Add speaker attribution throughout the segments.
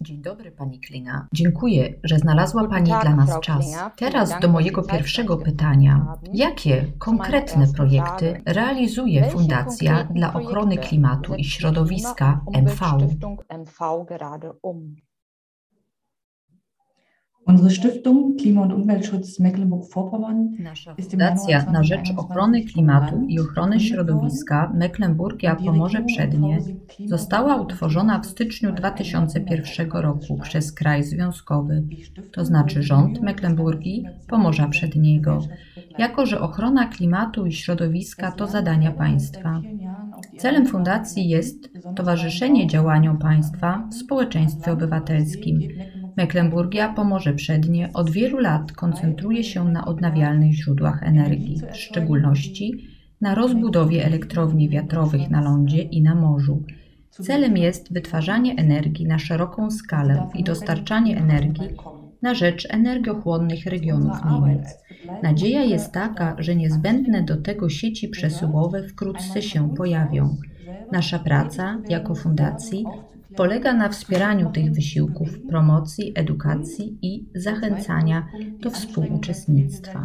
Speaker 1: Dzień dobry Pani Klina. Dziękuję, że znalazła Pani dla nas czas. Teraz do mojego pierwszego pytania. Jakie konkretne projekty realizuje Fundacja dla Ochrony Klimatu i Środowiska MV?
Speaker 2: Unsere Stiftung Klima- und Umweltschutz Mecklenburg-Vorpommern
Speaker 1: Fundacja na rzecz ochrony klimatu i ochrony środowiska Mecklenburgia Pomorze Przednie została utworzona w styczniu 2001 roku przez kraj związkowy, to znaczy rząd Mecklenburgii Pomorza Przedniego, jako że ochrona klimatu i środowiska to zadania państwa. Celem fundacji jest towarzyszenie działaniom państwa w społeczeństwie obywatelskim. Mecklenburgia Pomorze Przednie od wielu lat koncentruje się na odnawialnych źródłach energii, w szczególności na rozbudowie elektrowni wiatrowych na lądzie i na morzu. Celem jest wytwarzanie energii na szeroką skalę i dostarczanie energii na rzecz energochłonnych regionów Niemiec. Nadzieja jest taka, że niezbędne do tego sieci przesyłowe wkrótce się pojawią. Nasza praca jako fundacji polega na wspieraniu tych wysiłków, promocji, edukacji i zachęcania do współuczestnictwa.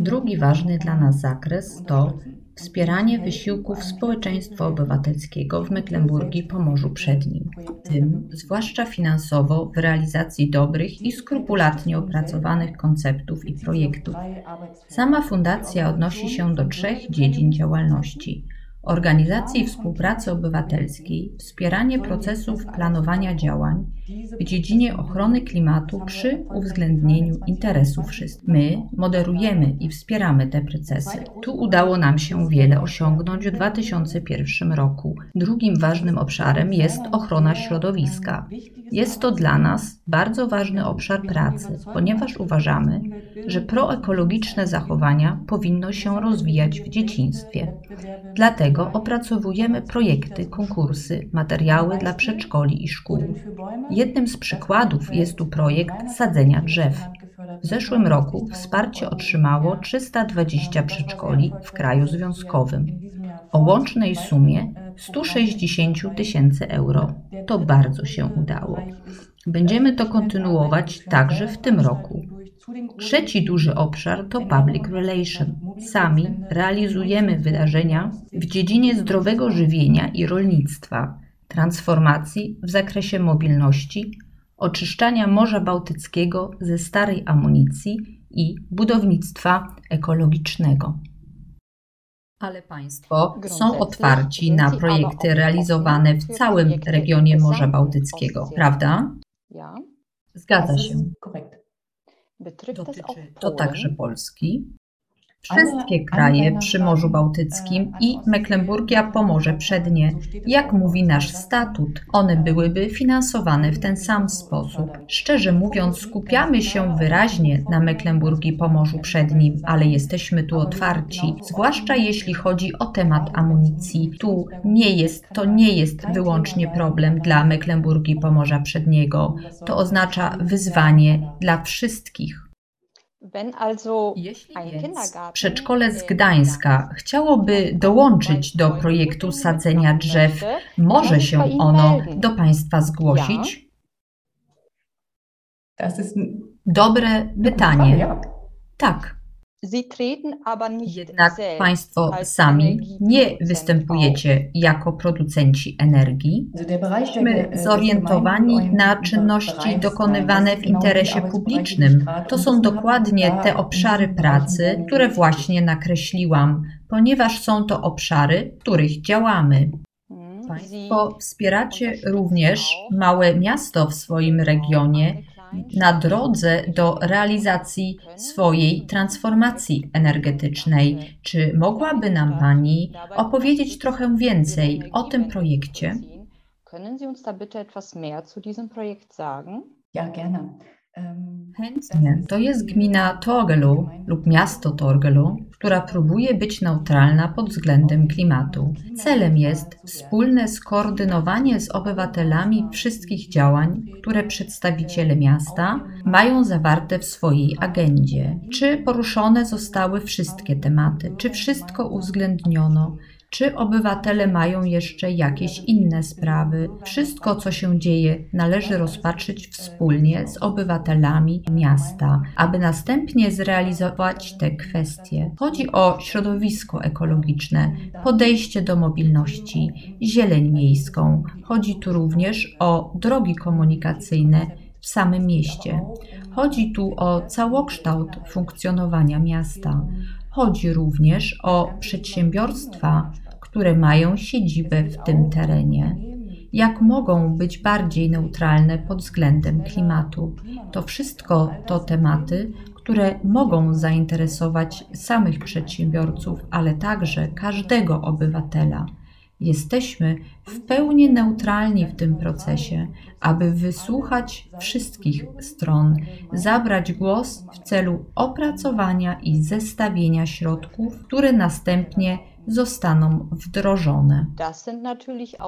Speaker 1: Drugi ważny dla nas zakres to wspieranie wysiłków społeczeństwa obywatelskiego w Mecklenburgii Pomorzu Przednim, w tym zwłaszcza finansowo w realizacji dobrych i skrupulatnie opracowanych konceptów i projektów. Sama fundacja odnosi się do trzech dziedzin działalności – organizacji współpracy obywatelskiej, wspieranie procesów planowania działań w dziedzinie ochrony klimatu przy uwzględnieniu interesów wszystkich. My moderujemy i wspieramy te procesy. Tu udało nam się wiele osiągnąć w 2001 roku. Drugim ważnym obszarem jest ochrona środowiska. Jest to dla nas bardzo ważny obszar pracy, ponieważ uważamy, że proekologiczne zachowania powinno się rozwijać w dzieciństwie. Dlatego opracowujemy projekty, konkursy, materiały dla przedszkoli i szkół. Jednym z przykładów jest tu projekt sadzenia drzew. W zeszłym roku wsparcie otrzymało 320 przedszkoli w kraju związkowym o łącznej sumie 160 tysięcy euro. To bardzo się udało. Będziemy to kontynuować także w tym roku. Trzeci duży obszar to public relation. Sami realizujemy wydarzenia w dziedzinie zdrowego żywienia i rolnictwa, transformacji w zakresie mobilności, oczyszczania Morza Bałtyckiego ze starej amunicji i budownictwa ekologicznego. Ale Państwo są otwarci na projekty realizowane w całym regionie Morza Bałtyckiego, prawda? Zgadza się. Dotyczy to także Polski. Wszystkie kraje przy Morzu Bałtyckim i Mecklenburgia Pomorze Przednie, jak mówi nasz statut, one byłyby finansowane w ten sam sposób. Szczerze mówiąc, skupiamy się wyraźnie na Mecklenburgii Pomorzu Przednim, ale jesteśmy tu otwarci, zwłaszcza jeśli chodzi o temat amunicji. Tu nie jest, to nie jest wyłącznie problem dla Mecklenburgii Pomorza Przedniego. To oznacza wyzwanie dla wszystkich. Jeśli więc przedszkole z Gdańska chciałoby dołączyć do projektu sadzenia drzew, może się ono do Państwa zgłosić? Dobre pytanie. Tak. Jednak Państwo sami nie występujecie jako producenci energii. Jesteśmy zorientowani na czynności dokonywane w interesie publicznym. To są dokładnie te obszary pracy, które właśnie nakreśliłam, ponieważ są to obszary, w których działamy. Państwo wspieracie również małe miasto w swoim regionie na drodze do realizacji swojej transformacji energetycznej. Czy mogłaby nam Pani opowiedzieć trochę więcej o tym projekcie?
Speaker 2: Können Sie uns da bitte etwas mehr zu diesem Projekt sagen?
Speaker 1: Ja, gerne. Chętnie. To jest gmina Torgelu lub miasto Torgelu, która próbuje być neutralna pod względem klimatu. Celem jest wspólne skoordynowanie z obywatelami wszystkich działań, które przedstawiciele miasta mają zawarte w swojej agendzie. Czy poruszone zostały wszystkie tematy? Czy wszystko uwzględniono? Czy obywatele mają jeszcze jakieś inne sprawy? Wszystko, co się dzieje, należy rozpatrzyć wspólnie z obywatelami miasta, aby następnie zrealizować te kwestie. Chodzi o środowisko ekologiczne, podejście do mobilności, zieleń miejską. Chodzi tu również o drogi komunikacyjne w samym mieście. Chodzi tu o całokształt funkcjonowania miasta. Chodzi również o przedsiębiorstwa, które mają siedzibę w tym terenie. Jak mogą być bardziej neutralne pod względem klimatu? To wszystko to tematy, które mogą zainteresować samych przedsiębiorców, ale także każdego obywatela. Jesteśmy w pełni neutralni w tym procesie, aby wysłuchać wszystkich stron, zabrać głos w celu opracowania i zestawienia środków, które następnie zostaną wdrożone.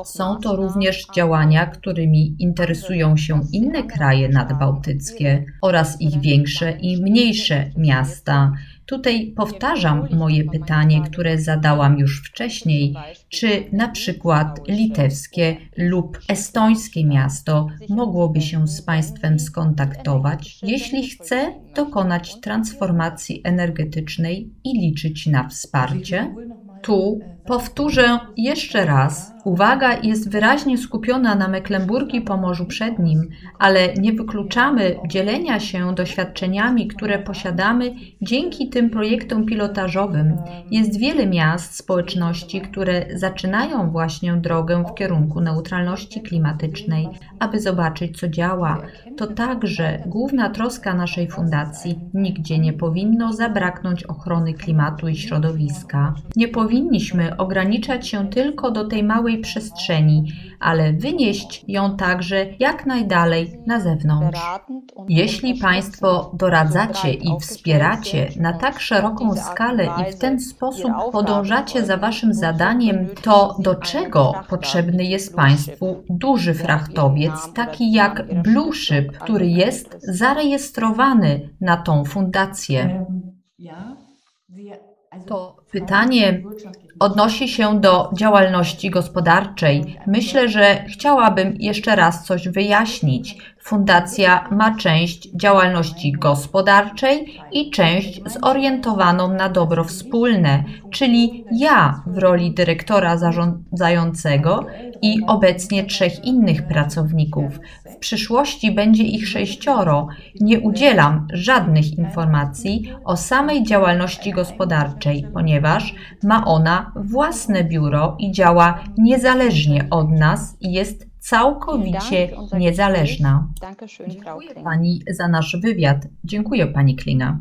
Speaker 1: Są to również działania, którymi interesują się inne kraje nadbałtyckie oraz ich większe i mniejsze miasta. Tutaj powtarzam moje pytanie, które zadałam już wcześniej, czy na przykład litewskie lub estońskie miasto mogłoby się z Państwem skontaktować, jeśli chce dokonać transformacji energetycznej i liczyć na wsparcie? Tu powtórzę jeszcze raz. Uwaga jest wyraźnie skupiona na Mecklenburgii Pomorzu Przednim, ale nie wykluczamy dzielenia się doświadczeniami, które posiadamy dzięki tym projektom pilotażowym. Jest wiele miast, społeczności, które zaczynają właśnie drogę w kierunku neutralności klimatycznej, aby zobaczyć, co działa. To także główna troska naszej fundacji. Nigdzie nie powinno zabraknąć ochrony klimatu i środowiska. Nie powinniśmy ograniczać się tylko do tej małej przestrzeni, ale wynieść ją także jak najdalej na zewnątrz. Jeśli Państwo doradzacie i wspieracie na tak szeroką skalę i w ten sposób podążacie za Waszym zadaniem, to do czego potrzebny jest Państwu duży frachtowiec, taki jak Blue Ship, który jest zarejestrowany na tą fundację? To pytanie odnosi się do działalności gospodarczej. Myślę, że chciałabym jeszcze raz coś wyjaśnić. Fundacja ma część działalności gospodarczej i część zorientowaną na dobro wspólne, czyli ja w roli dyrektora zarządzającego i obecnie trzech innych pracowników. W przyszłości będzie ich sześcioro. Nie udzielam żadnych informacji o samej działalności gospodarczej, ponieważ ma ona własne biuro i działa niezależnie od nas i jest całkowicie niezależna. Dziękuję Pani za nasz wywiad. Dziękuję Pani Klina.